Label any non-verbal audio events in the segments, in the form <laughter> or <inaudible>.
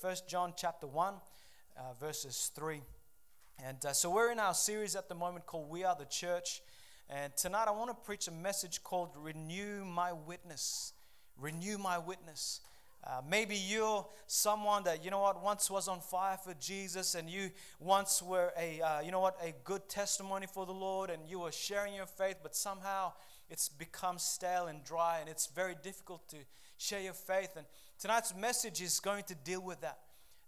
First John chapter 1, uh, verses 3. And uh, so we're in our series at the moment called We Are the Church. And tonight I want to preach a message called Renew My Witness. Renew My Witness. Uh, maybe you're someone that you know what once was on fire for Jesus, and you once were a uh, you know what a good testimony for the Lord, and you were sharing your faith, but somehow it's become stale and dry, and it's very difficult to share your faith. And tonight's message is going to deal with that.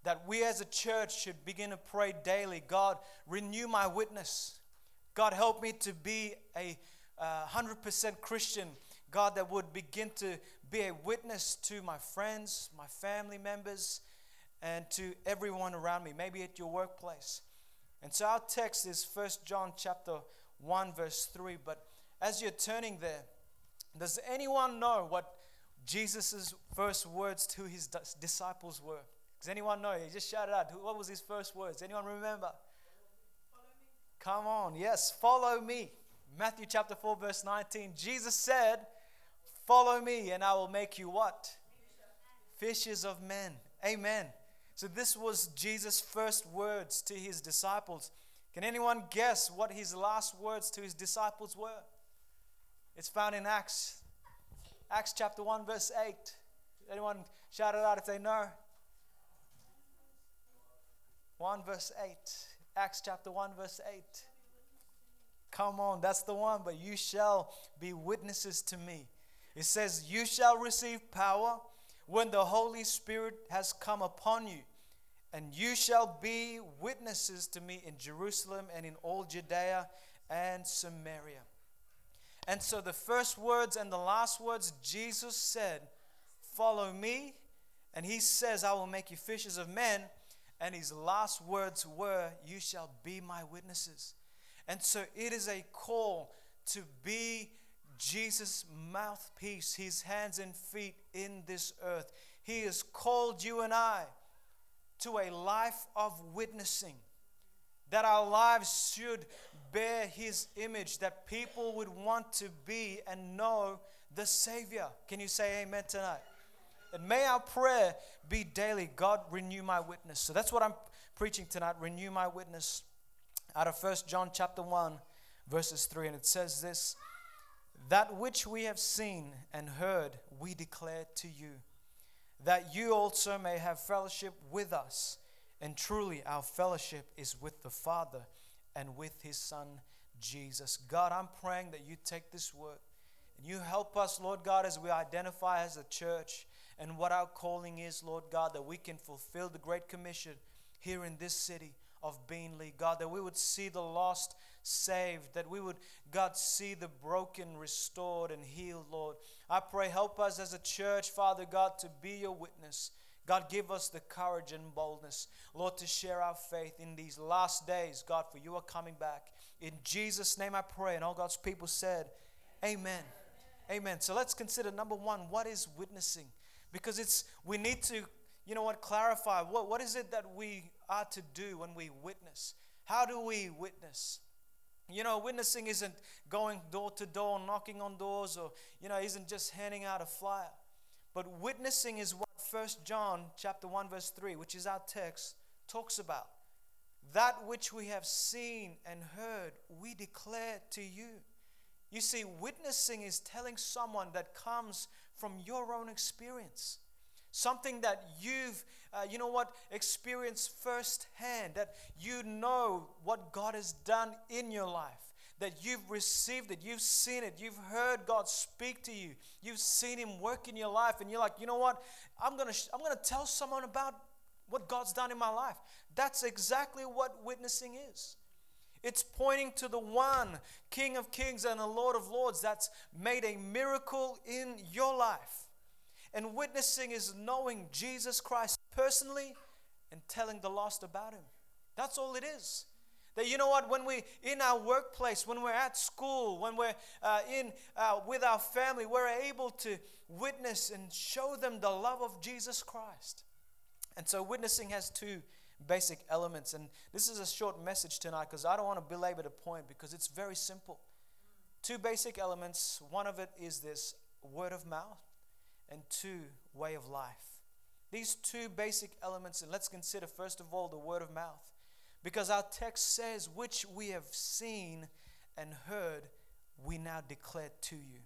That we as a church should begin to pray daily God, renew my witness. God, help me to be a uh, 100% Christian. God, that would begin to be a witness to my friends, my family members, and to everyone around me, maybe at your workplace. And so our text is First John chapter 1 verse 3, but as you're turning there, does anyone know what Jesus' first words to his disciples were. Does anyone know? He just shouted out. What was his first words? Anyone remember? Come on, yes, follow me. Matthew chapter 4, verse 19. Jesus said, Follow me, and I will make you what? Fishers of men. Amen. So, this was Jesus' first words to his disciples. Can anyone guess what his last words to his disciples were? It's found in Acts Acts chapter 1, verse 8. Anyone shout it out if they know? 1 verse 8. Acts chapter 1, verse 8. Come on, that's the one. But you shall be witnesses to me. It says, You shall receive power when the Holy Spirit has come upon you, and you shall be witnesses to me in Jerusalem and in all Judea and Samaria and so the first words and the last words Jesus said, Follow me. And he says, I will make you fishers of men. And his last words were, You shall be my witnesses. And so it is a call to be Jesus' mouthpiece, his hands and feet in this earth. He has called you and I to a life of witnessing, that our lives should bear his image, that people would want to be and know the Savior. Can you say amen tonight? And may our prayer be daily God, renew my witness. So that's what I'm preaching tonight renew my witness out of First John chapter 1, verses 3. And it says this That which we have seen and heard, we declare to you, that you also may have fellowship with us. And truly, our fellowship is with the Father and with his son Jesus. God, I'm praying that you take this word and you help us, Lord God, as we identify as a church and what our calling is, Lord God, that we can fulfill the Great Commission here in this city of Beenleigh. God, that we would see the lost saved, that we would, God, see the broken restored and healed, Lord. I pray, help us as a church, Father God, to be your witness. God, give us the courage and boldness, Lord, to share our faith in these last days, God, for you are coming back. In Jesus' name I pray. And all God's people said, Amen. Amen. So let's consider number one, what is witnessing? Because it's we need to, you know what, clarify what, what is it that we are to do when we witness? How do we witness? You know, witnessing isn't going door to door, knocking on doors, or you know, isn't just handing out a flyer. But witnessing is what First John chapter 1 verse 3, which is our text, talks about. That which we have seen and heard, we declare to you. You see, witnessing is telling someone that comes from your own experience. Something that you've, uh, you know what, experienced firsthand, that you know what God has done in your life that you've received it, you've seen it, you've heard God speak to you, you've seen Him work in your life, and you're like, you know what? I'm gonna, I'm gonna tell someone about what God's done in my life. That's exactly what witnessing is. It's pointing to the one King of Kings and the Lord of Lords that's made a miracle in your life. And witnessing is knowing Jesus Christ personally and telling the lost about Him. That's all it is. That you know what, when we in our workplace, when we're at school, when we're uh, in uh, with our family, we're able to witness and show them the love of Jesus Christ. And so, witnessing has two basic elements. And this is a short message tonight because I don't want to belabor the point because it's very simple. Two basic elements. One of it is this word of mouth, and two, way of life. These two basic elements, and let's consider first of all the word of mouth. Because our text says, which we have seen and heard, we now declare to you.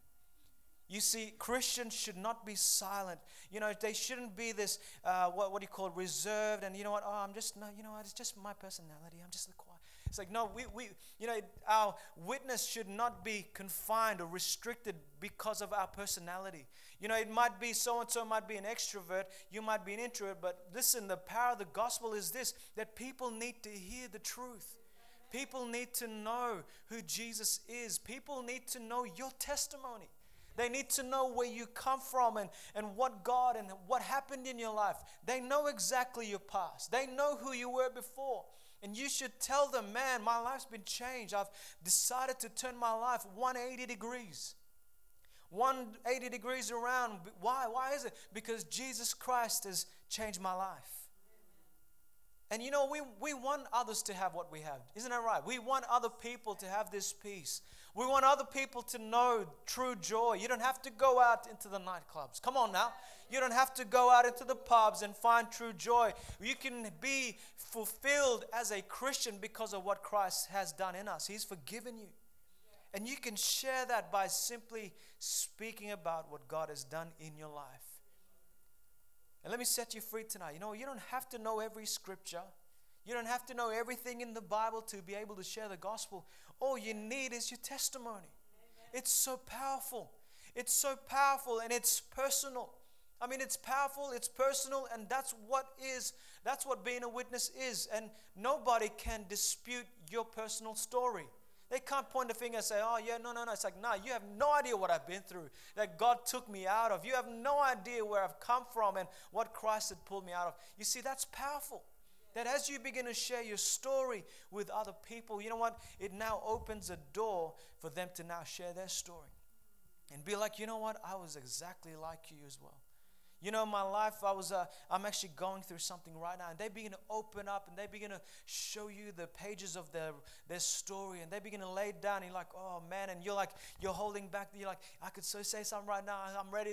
You see, Christians should not be silent. You know, they shouldn't be this, uh, what, what do you call it, reserved and, you know what, oh, I'm just, no, you know what, it's just my personality. I'm just the quiet. It's like, no, we, we, you know, our witness should not be confined or restricted because of our personality. You know, it might be so and so might be an extrovert, you might be an introvert, but listen, the power of the gospel is this that people need to hear the truth. People need to know who Jesus is. People need to know your testimony. They need to know where you come from and, and what God and what happened in your life. They know exactly your past, they know who you were before. And you should tell them, man, my life's been changed. I've decided to turn my life 180 degrees. 180 degrees around. Why? Why is it? Because Jesus Christ has changed my life. And you know, we, we want others to have what we have. Isn't that right? We want other people to have this peace. We want other people to know true joy. You don't have to go out into the nightclubs. Come on now. You don't have to go out into the pubs and find true joy. You can be fulfilled as a Christian because of what Christ has done in us. He's forgiven you. And you can share that by simply speaking about what God has done in your life. And let me set you free tonight. You know, you don't have to know every scripture. You don't have to know everything in the Bible to be able to share the gospel. All you need is your testimony. It's so powerful. It's so powerful and it's personal. I mean, it's powerful, it's personal, and that's what is, that's what being a witness is. And nobody can dispute your personal story. They can't point the finger and say, oh, yeah, no, no, no. It's like, nah, you have no idea what I've been through, that God took me out of. You have no idea where I've come from and what Christ had pulled me out of. You see, that's powerful. That as you begin to share your story with other people, you know what? It now opens a door for them to now share their story and be like, you know what? I was exactly like you as well. You know, my life, I was, uh, I'm actually going through something right now. And they begin to open up and they begin to show you the pages of their, their story. And they begin to lay down. And you're like, oh man. And you're like, you're holding back. You're like, I could so say something right now. I'm ready.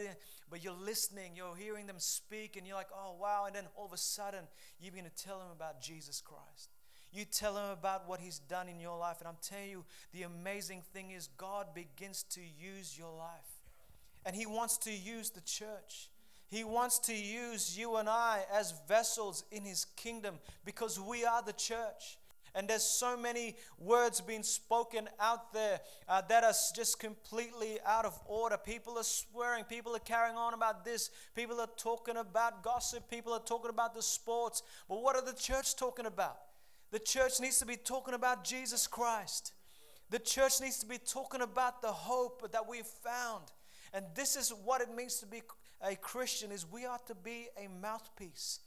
But you're listening. You're hearing them speak. And you're like, oh wow. And then all of a sudden, you begin to tell them about Jesus Christ. You tell him about what he's done in your life. And I'm telling you, the amazing thing is God begins to use your life. And he wants to use the church. He wants to use you and I as vessels in His kingdom because we are the church. And there's so many words being spoken out there uh, that are just completely out of order. People are swearing. People are carrying on about this. People are talking about gossip. People are talking about the sports. But what are the church talking about? The church needs to be talking about Jesus Christ. The church needs to be talking about the hope that we've found. And this is what it means to be a Christian is we ought to be a mouthpiece.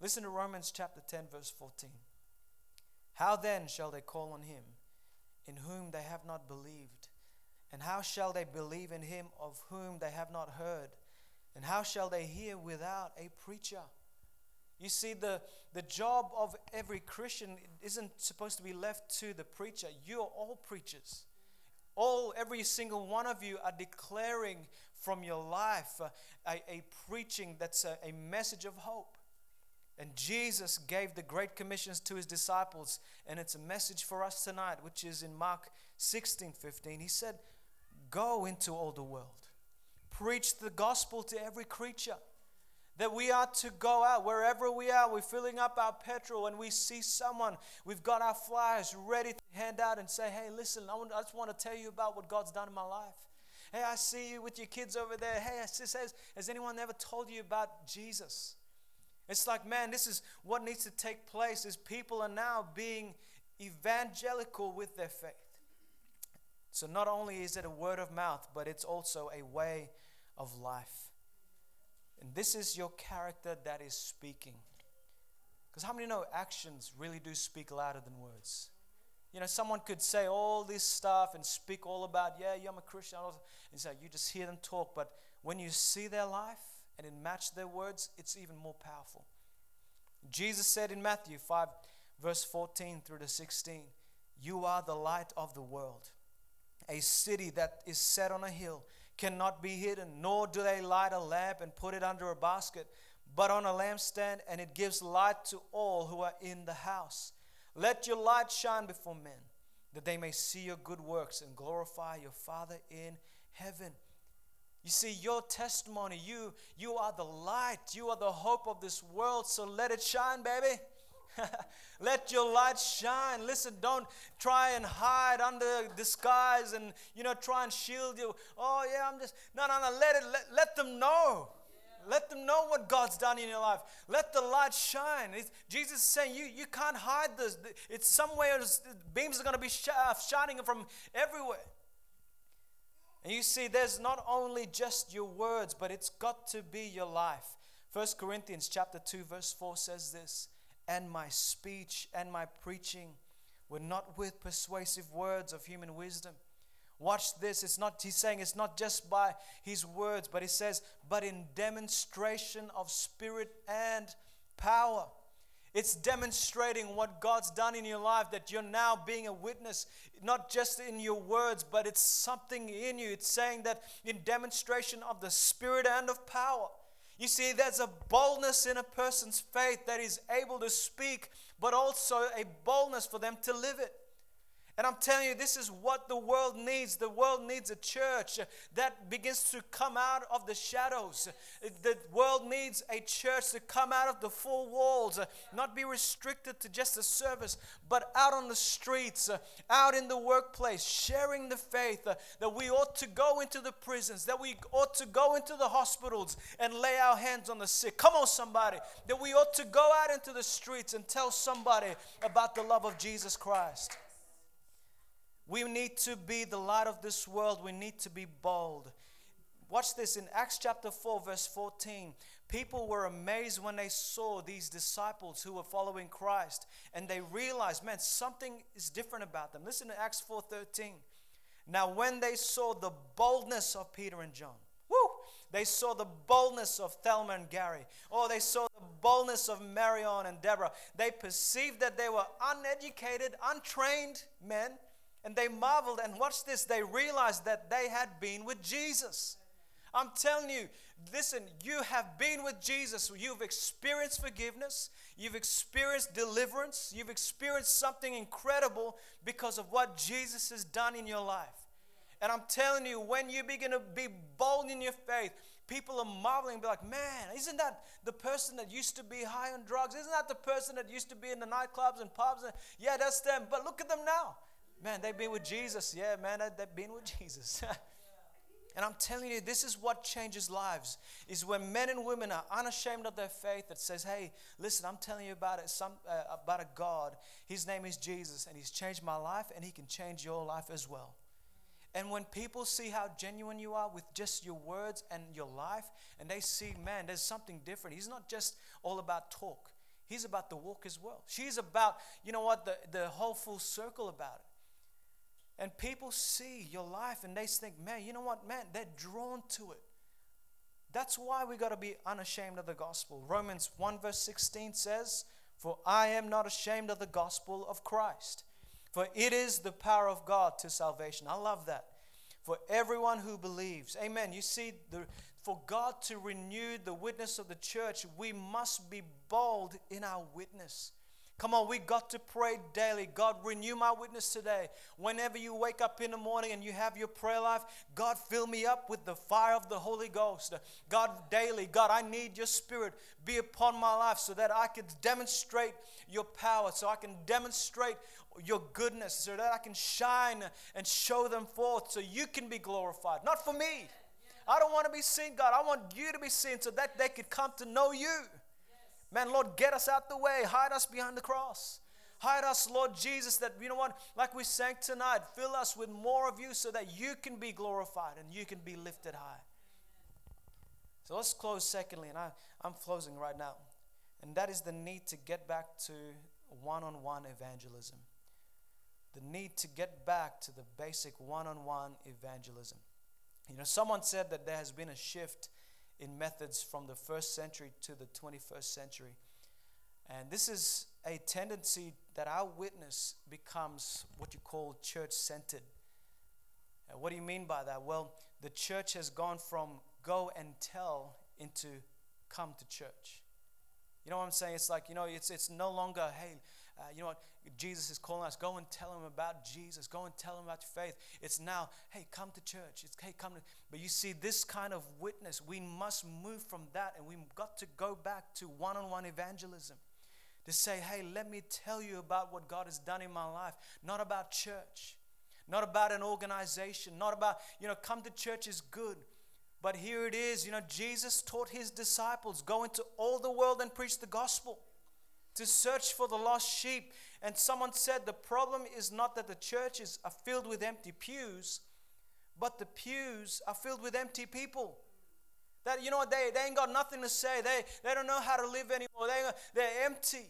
Listen to Romans chapter 10, verse 14. How then shall they call on him in whom they have not believed? And how shall they believe in him of whom they have not heard? And how shall they hear without a preacher? You see, the, the job of every Christian isn't supposed to be left to the preacher. You're all preachers. All, every single one of you are declaring from your life uh, a, a, preaching that's a, a message of hope. And Jesus gave the Great Commissions to his disciples, and it's a message for us tonight, which is in Mark 16 15. He said, Go into all the world, preach the gospel to every creature. That we are to go out wherever we are, we're filling up our petrol, and we see someone, we've got our flyers ready to hand out and say, Hey, listen, I, just want to tell you about what God's done in my life. Hey, I see you with your kids over there. Hey, sis, has, has anyone ever told you about Jesus? It's like, man, this is what needs to take place is people are now being evangelical with their faith. So not only is it a word of mouth, but it's also a way of life. And this is your character that is speaking. Because how many know actions really do speak louder than words? You know, someone could say all this stuff and speak all about, yeah, yeah, I'm a Christian. And so you just hear them talk. But when you see their life and it matches their words, it's even more powerful. Jesus said in Matthew 5, verse 14 through to 16, You are the light of the world. A city that is set on a hill cannot be hidden, nor do they light a lamp and put it under a basket, but on a lampstand, and it gives light to all who are in the house. Let your light shine before men, that they may see your good works and glorify your Father in heaven. You see, your testimony, you, you are the light, you are the hope of this world, so let it shine, baby. <laughs> let your light shine. Listen, don't try and hide under disguise and you know try and shield you. Oh yeah, I'm just no no no. Let it let, let them know. Let them know what God's done in your life. Let the light shine. It's, Jesus is saying you, you can't hide this. It's somewhere, beams are going to be sh- uh, shining from everywhere. And you see, there's not only just your words, but it's got to be your life. 1 Corinthians chapter 2, verse 4 says this, and my speech and my preaching were not with persuasive words of human wisdom. Watch this. It's not, he's saying it's not just by his words, but he says, but in demonstration of spirit and power. It's demonstrating what God's done in your life that you're now being a witness, not just in your words, but it's something in you. It's saying that in demonstration of the Spirit and of power. You see, there's a boldness in a person's faith that is able to speak, but also a boldness for them to live it. And I'm telling you, this is what the world needs. The world needs a church that begins to come out of the shadows. The world needs a church to come out of the four walls, not be restricted to just a service, but out on the streets, out in the workplace, sharing the faith that we ought to go into the prisons, that we ought to go into the hospitals and lay our hands on the sick. Come on, somebody. That we ought to go out into the streets and tell somebody about the love of Jesus Christ. We need to be the light of this world. We need to be bold. Watch this in Acts chapter 4, verse 14. People were amazed when they saw these disciples who were following Christ and they realized, man, something is different about them. Listen to Acts 4:13. Now, when they saw the boldness of Peter and John, woo, they saw the boldness of Thelma and Gary, or they saw the boldness of Marion and Deborah. They perceived that they were uneducated, untrained men and they marveled, and watch this, they realized that they had been with Jesus. I'm telling you, listen, you have been with Jesus. You've experienced forgiveness. You've experienced deliverance. You've experienced something incredible because of what Jesus has done in your life. And I'm telling you, when you begin to be bold in your faith, people are marveling, and be like, man, isn't that the person that used to be high on drugs? Isn't that the person that used to be in the nightclubs and pubs? And, yeah, that's them. But look at them now. Man, they've been with Jesus. Yeah, man, they've been with Jesus. <laughs> and I'm telling you, this is what changes lives. Is when men and women are unashamed of their faith that says, hey, listen, I'm telling you about it, some, uh, about a God. His name is Jesus, and He's changed my life, and He can change your life as well. And when people see how genuine you are with just your words and your life, and they see, man, there's something different. He's not just all about talk. He's about the walk as well. She's about, you know what, the, the whole full circle about it. And people see your life and they think, man, you know what, man, they're drawn to it. That's why we got to be unashamed of the gospel. Romans 1 verse 16 says, For I am not ashamed of the gospel of Christ, for it is the power of God to salvation. I love that. For everyone who believes. Amen. You see, the, for God to renew the witness of the church, we must be bold in our witness. Come on, we got to pray daily. God, renew my witness today. Whenever you wake up in the morning and you have your prayer life, God, fill me up with the fire of the Holy Ghost. God, daily, God, I need your spirit be upon my life so that I can demonstrate your power, so I can demonstrate your goodness, so that I can shine and show them forth so you can be glorified. Not for me. I don't want to be seen, God. I want you to be seen so that they could come to know you. Man, Lord, get us out the way. Hide us behind the cross. Hide us, Lord Jesus, that, you know what, like we sang tonight, fill us with more of you so that you can be glorified and you can be lifted high. So let's close secondly, and I, I'm closing right now. And that is the need to get back to one on one evangelism. The need to get back to the basic one on one evangelism. You know, someone said that there has been a shift in methods from the first century to the 21st century. And this is a tendency that our witness becomes what you call church centered. Uh, what do you mean by that? Well, the church has gone from go and tell into come to church. You know what I'm saying? It's like, you know, it's, it's no longer, hey, uh, you know what? Jesus is calling us. Go and tell him about Jesus. Go and tell him about your faith. It's now, hey, come to church. It's hey, come to. But you see, this kind of witness, we must move from that, and we've got to go back to one-on-one evangelism, to say, hey, let me tell you about what God has done in my life, not about church, not about an organization, not about you know, come to church is good. But here it is, you know, Jesus taught his disciples go into all the world and preach the gospel to search for the lost sheep. And someone said the problem is not that the churches are filled with empty pews, but the pews are filled with empty people. That, you know what, they, they ain't got nothing to say. They, they don't know how to live anymore. They, they're empty.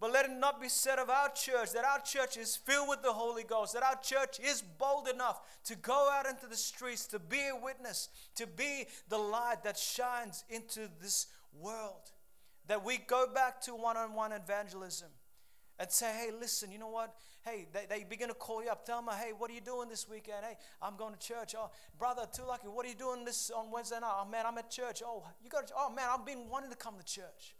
But let it not be said of our church that our church is filled with the Holy Ghost, that our church is bold enough to go out into the streets, to be a witness, to be the light that shines into this world. That we go back to one on one evangelism and say, hey, listen, you know what? Hey, they, they begin to call you up. Tell them, hey, what are you doing this weekend? Hey, I'm going to church. Oh, brother, too lucky. What are you doing this on Wednesday night? Oh, man, I'm at church. Oh, you got. To, oh, man, I've been wanting to come to church.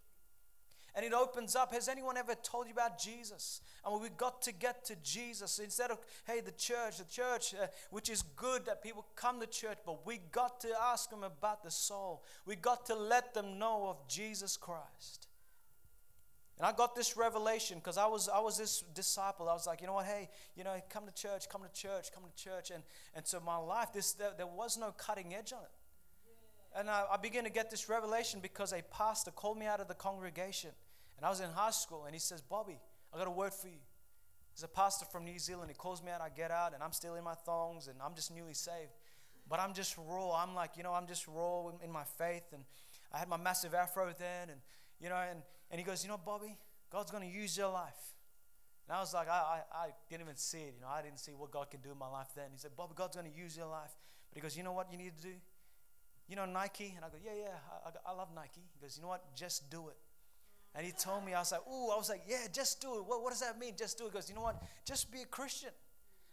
And it opens up. Has anyone ever told you about Jesus? And we got to get to Jesus instead of, hey, the church, the church, uh, which is good that people come to church, but we got to ask them about the soul. We got to let them know of Jesus Christ. And I got this revelation because I was I was this disciple. I was like, you know what? Hey, you know, come to church, come to church, come to church. And and so my life, this there, there was no cutting edge on it. And I, I began to get this revelation because a pastor called me out of the congregation. And I was in high school, and he says, Bobby, I got a word for you. He's a pastor from New Zealand. He calls me out, I get out, and I'm still in my thongs, and I'm just newly saved. But I'm just raw. I'm like, you know, I'm just raw in, in my faith. And I had my massive afro then, and, you know, and, and he goes, you know, Bobby, God's going to use your life. And I was like, I, I, I, didn't even see it. You know, I didn't see what God can do in my life then. He said, Bobby, God's going to use your life. But he goes, you know what you need to do? you know Nike? And I go, yeah, yeah, I, I love Nike. He goes, you know what? Just do it. And he told me, I was like, ooh, I was like, yeah, just do it. What, what does that mean? Just do it. He goes, you know what? Just be a Christian.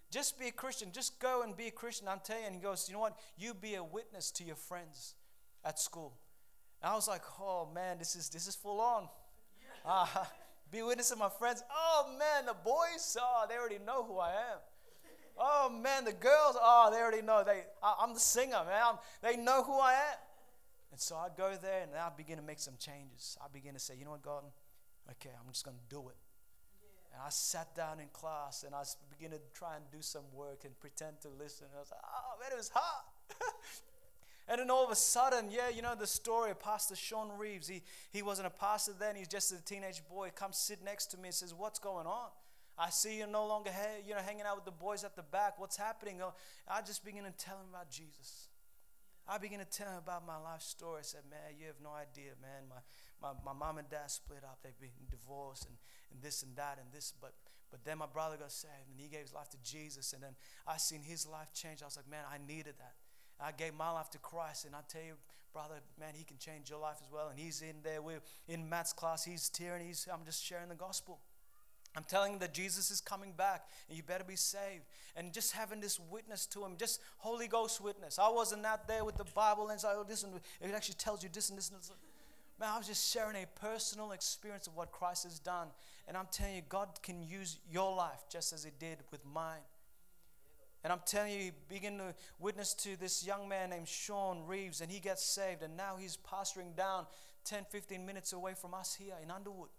Just be a Christian. Just go and be a Christian. I'm telling you. And he goes, you know what? You be a witness to your friends at school. And I was like, oh man, this is this is full on. Uh, <laughs> be witness to my friends. Oh man, the boys, oh, they already know who I am. Oh man, the girls, oh, they already know. They, I, am the singer, man. I'm, they know who I am. And so I go there and I begin to make some changes. I begin to say, you know what, God? Okay, I'm just going to do it. Yeah. And I sat down in class and I began to try and do some work and pretend to listen. And I was like, oh, man, it was hard. <laughs> and then all of a sudden, yeah, you know the story of Pastor Sean Reeves. He, he wasn't a pastor then, he's just a teenage boy. He comes sit next to me and says, What's going on? I see you're no longer, you know, hanging out with the boys at the back. What's happening? Oh, I just begin to tell him about Jesus. I began to tell him about my life story. I said, Man, you have no idea, man. My, my, my mom and dad split up. They've been divorced and, and this and that and this. But, but then my brother got saved and he gave his life to Jesus. And then I seen his life change. I was like, Man, I needed that. I gave my life to Christ. And I tell you, brother, man, he can change your life as well. And he's in there. We're in Matt's class. He's tearing. He's, I'm just sharing the gospel. I'm telling that Jesus is coming back and you better be saved. And just having this witness to him, just Holy Ghost witness. I wasn't out there with the Bible and so oh, this and it actually tells you this and this and this. Man, I was just sharing a personal experience of what Christ has done. And I'm telling you, God can use your life just as He did with mine. And I'm telling you, begin to witness to this young man named Sean Reeves, and he gets saved, and now he's pastoring down 10, 15 minutes away from us here in Underwood.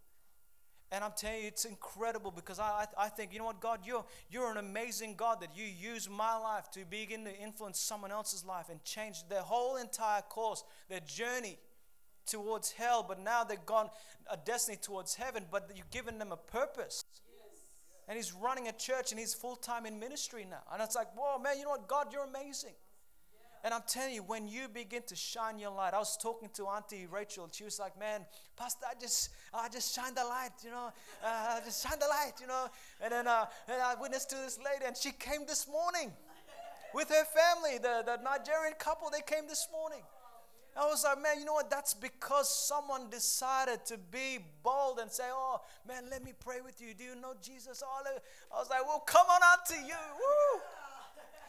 And I'm telling you, it's incredible because I, I think, you know what, God, you're, you're an amazing God that you use my life to begin to influence someone else's life and change their whole entire course, their journey towards hell. But now they've gone a destiny towards heaven, but you've given them a purpose. And he's running a church and he's full time in ministry now. And it's like, whoa, man, you know what, God, you're amazing. And I'm telling you, when you begin to shine your light, I was talking to Auntie Rachel. She was like, "Man, Pastor, I just, I just shine the light, you know, uh, just shine the light, you know." And then, uh, and I witnessed to this lady, and she came this morning with her family, the, the Nigerian couple. They came this morning. I was like, man, you know what? That's because someone decided to be bold and say, oh, man, let me pray with you. Do you know Jesus? Oh, I was like, well, come on out to you. Woo!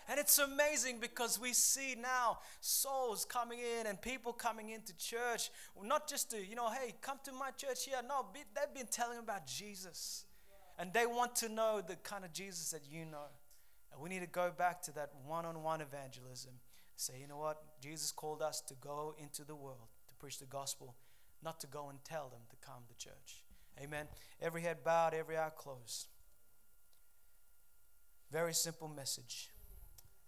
And it's amazing because we see now souls coming in and people coming into church, not just to, you know, hey, come to my church here. No, they've been telling about Jesus. And they want to know the kind of Jesus that you know. And we need to go back to that one on one evangelism. Say, you know what? Jesus called us to go into the world to preach the gospel, not to go and tell them to come to church. Amen. Every head bowed, every eye closed. Very simple message.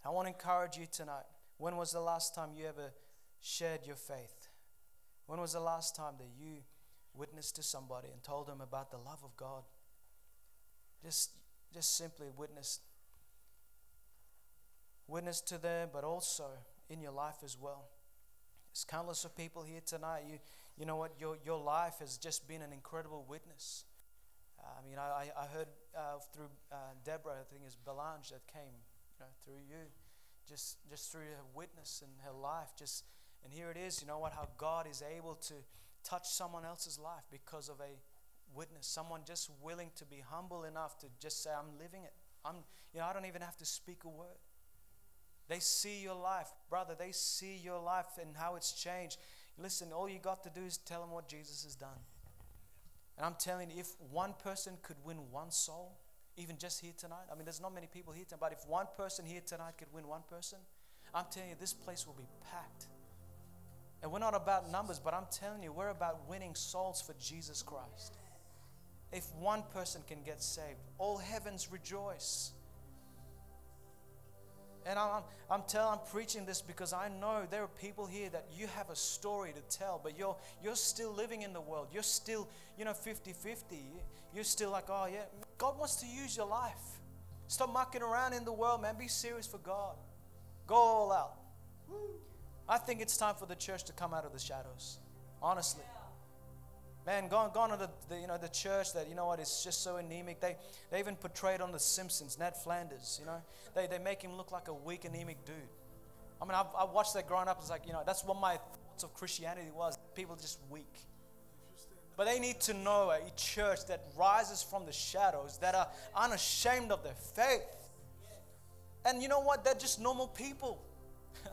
I want to encourage you tonight. When was the last time you ever shared your faith? When was the last time that you witnessed to somebody and told them about the love of God? Just, just simply witness, witness to them, but also in your life as well. There's countless of people here tonight. You, you know what? Your, your life has just been an incredible witness. I mean, I, I heard uh, through uh, Deborah, I think it's Belange that came through you, just, just through her witness and her life. Just, and here it is, you know what, how God is able to touch someone else's life because of a witness, someone just willing to be humble enough to just say, I'm living it. I'm, you know, I don't even have to speak a word. They see your life, brother. They see your life and how it's changed. Listen, all you got to do is tell them what Jesus has done. And I'm telling you, if one person could win one soul, even just here tonight, I mean, there's not many people here tonight, but if one person here tonight could win one person, I'm telling you, this place will be packed. And we're not about numbers, but I'm telling you, we're about winning souls for Jesus Christ. If one person can get saved, all heavens rejoice. And I'm, I'm telling, I'm preaching this because I know there are people here that you have a story to tell, but you're, you're still living in the world. You're still, you know, 50 50. You're still like, oh, yeah, God wants to use your life. Stop mucking around in the world, man. Be serious for God. Go all out. I think it's time for the church to come out of the shadows, honestly. Man, gone, gone to the, the, you know the church that you know what is just so anemic. They they even portrayed on The Simpsons, Ned Flanders. You know, they they make him look like a weak, anemic dude. I mean, I've, I watched that growing up. It's like you know that's what my thoughts of Christianity was. People just weak. But they need to know a church that rises from the shadows, that are unashamed of their faith. And you know what? They're just normal people. <laughs>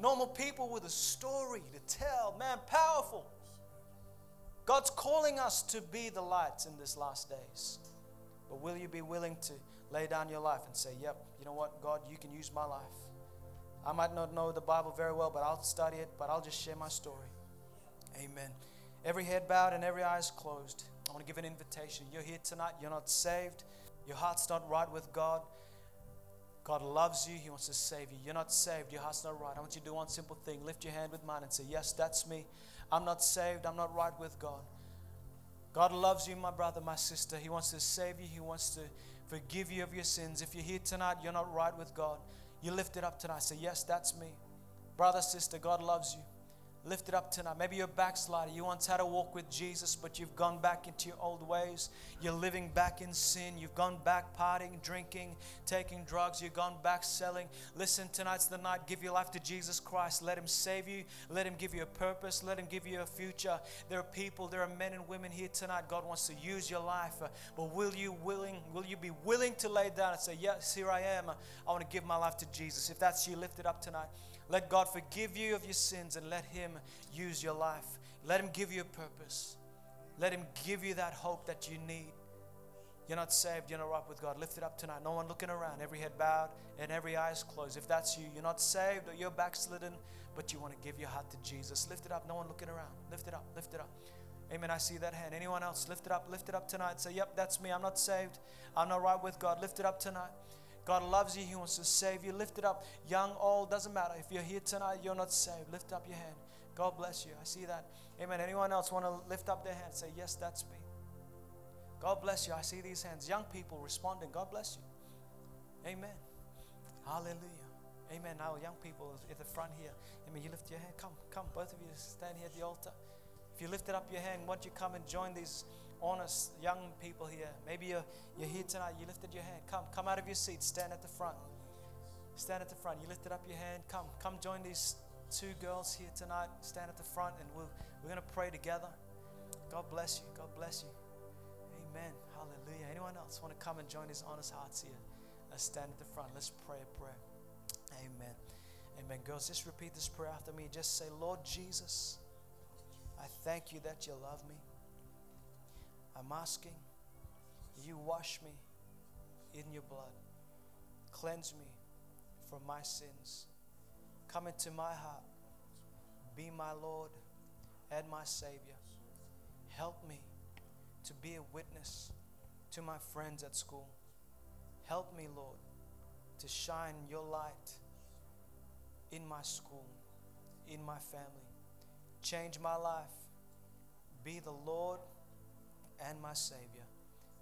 normal people with a story to tell. Man, powerful. God's calling us to be the lights in these last days. But will you be willing to lay down your life and say, Yep, you know what, God, you can use my life? I might not know the Bible very well, but I'll study it, but I'll just share my story. Amen. Every head bowed and every eyes closed. I want to give an invitation. You're here tonight, you're not saved, your heart's not right with God. God loves you. He wants to save you. You're not saved. Your heart's not right. I want you to do one simple thing. Lift your hand with mine and say, Yes, that's me. I'm not saved. I'm not right with God. God loves you, my brother, my sister. He wants to save you. He wants to forgive you of your sins. If you're here tonight, you're not right with God. You lift it up tonight. Say, Yes, that's me. Brother, sister, God loves you. Lift it up tonight. Maybe you're a backslider. You once had a walk with Jesus, but you've gone back into your old ways. You're living back in sin. You've gone back partying, drinking, taking drugs. You've gone back selling. Listen, tonight's the night. Give your life to Jesus Christ. Let Him save you. Let Him give you a purpose. Let Him give you a future. There are people, there are men and women here tonight. God wants to use your life. But will you willing? Will you be willing to lay down and say, Yes, here I am. I want to give my life to Jesus. If that's you, lift it up tonight. Let God forgive you of your sins and let Him use your life. Let Him give you a purpose. Let Him give you that hope that you need. You're not saved, you're not right with God. Lift it up tonight. No one looking around, every head bowed and every eyes closed. If that's you, you're not saved or you're backslidden, but you want to give your heart to Jesus. Lift it up. No one looking around. Lift it up. Lift it up. Amen. I see that hand. Anyone else? Lift it up. Lift it up tonight. Say, Yep, that's me. I'm not saved. I'm not right with God. Lift it up tonight. God loves you. He wants to save you. Lift it up. Young, old, doesn't matter. If you're here tonight, you're not saved. Lift up your hand. God bless you. I see that. Amen. Anyone else want to lift up their hand? Say, Yes, that's me. God bless you. I see these hands. Young people responding. God bless you. Amen. Hallelujah. Amen. Now, young people at the front here. Amen. You lift your hand. Come, come. Both of you stand here at the altar. If you lifted up your hand, why don't you come and join these honest young people here. Maybe you're, you're here tonight, you lifted your hand. Come, come out of your seat, stand at the front. Stand at the front. You lifted up your hand. Come, come join these two girls here tonight. Stand at the front and we'll, we're going to pray together. God bless you. God bless you. Amen. Hallelujah. Anyone else want to come and join these honest hearts here? Let's stand at the front. Let's pray a prayer. Amen. Amen. Girls, just repeat this prayer after me. Just say, Lord Jesus, I thank you that you love me. I'm asking you wash me in your blood, cleanse me from my sins. Come into my heart, be my Lord and my Savior. Help me to be a witness to my friends at school. Help me, Lord, to shine your light in my school, in my family. Change my life. Be the Lord and my Savior.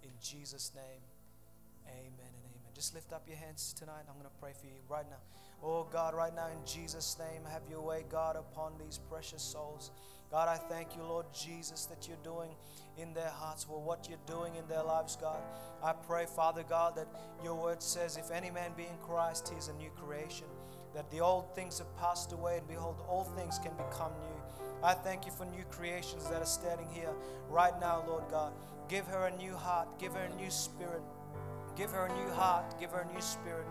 In Jesus' name, amen and amen. Just lift up your hands tonight. I'm going to pray for you right now. Oh God, right now in Jesus' name, have your way, God, upon these precious souls. God, I thank you, Lord Jesus, that you're doing in their hearts for what you're doing in their lives, God. I pray, Father God, that your word says, if any man be in Christ, he's a new creation. That the old things have passed away, and behold, all things can become new. I thank you for new creations that are standing here right now, Lord God. Give her a new heart, give her a new spirit, give her a new heart, give her a new spirit.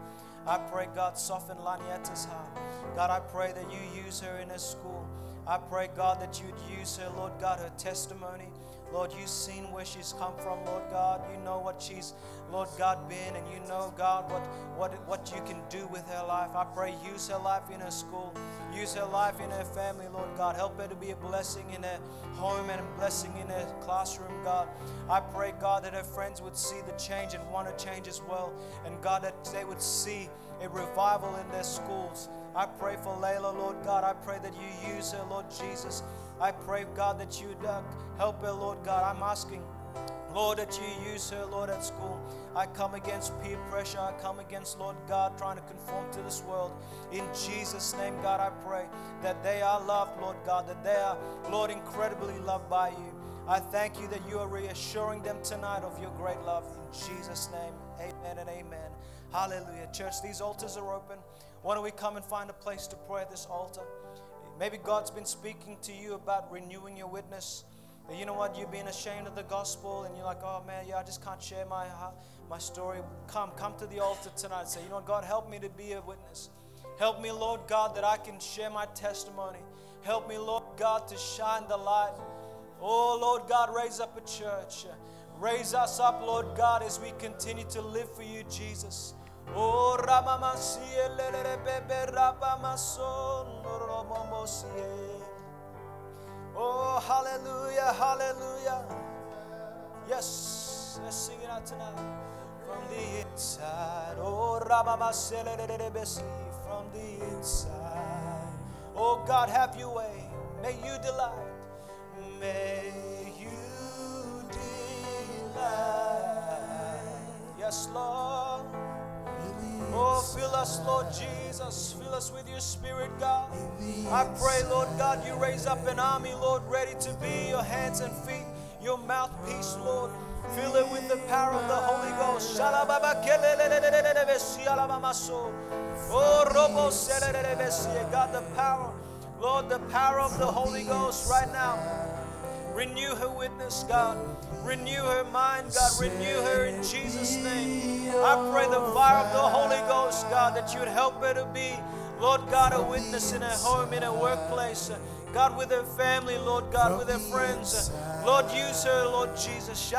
I pray, God, soften Lanietta's heart. God, I pray that you use her in her school. I pray, God, that you'd use her, Lord God, her testimony. Lord, you've seen where she's come from, Lord God. You know what she's, Lord God, been, and you know, God, what, what, what you can do with her life. I pray, use her life in her school, use her life in her family, Lord God. Help her to be a blessing in her home and a blessing in her classroom, God. I pray, God, that her friends would see the change and want to change as well. And God, that they would see a revival in their schools. I pray for Layla, Lord God. I pray that you use her, Lord Jesus. I pray, God, that you uh, help her, Lord God. I'm asking, Lord, that you use her, Lord, at school. I come against peer pressure. I come against, Lord God, trying to conform to this world. In Jesus' name, God, I pray that they are loved, Lord God, that they are, Lord, incredibly loved by you. I thank you that you are reassuring them tonight of your great love. In Jesus' name, amen and amen. Hallelujah. Church, these altars are open. Why don't we come and find a place to pray at this altar? Maybe God's been speaking to you about renewing your witness. You know what? You've been ashamed of the gospel, and you're like, "Oh man, yeah, I just can't share my uh, my story." Come, come to the altar tonight. Say, "You know what? God, help me to be a witness. Help me, Lord God, that I can share my testimony. Help me, Lord God, to shine the light. Oh, Lord God, raise up a church. Raise us up, Lord God, as we continue to live for you, Jesus. Oh, Oh, hallelujah, hallelujah. Yes, let's sing it out tonight. From the inside, oh, from the inside. Oh, God, have your way. May you delight. May Lord Jesus. Fill us with your spirit, God. I pray, Lord God, you raise up an army, Lord, ready to be your hands and feet, your mouthpiece, Lord. Fill it with the power of the Holy Ghost. Oh, God, the power, Lord, the power of the Holy Ghost right now. Renew her witness, God. Renew her mind, God. Renew her in Jesus' name. I pray the fire of the Holy Ghost, God, that you would help her to be, Lord God, a witness in her home, in her workplace. God, with her family, Lord God, with her friends. Lord, use her, Lord Jesus.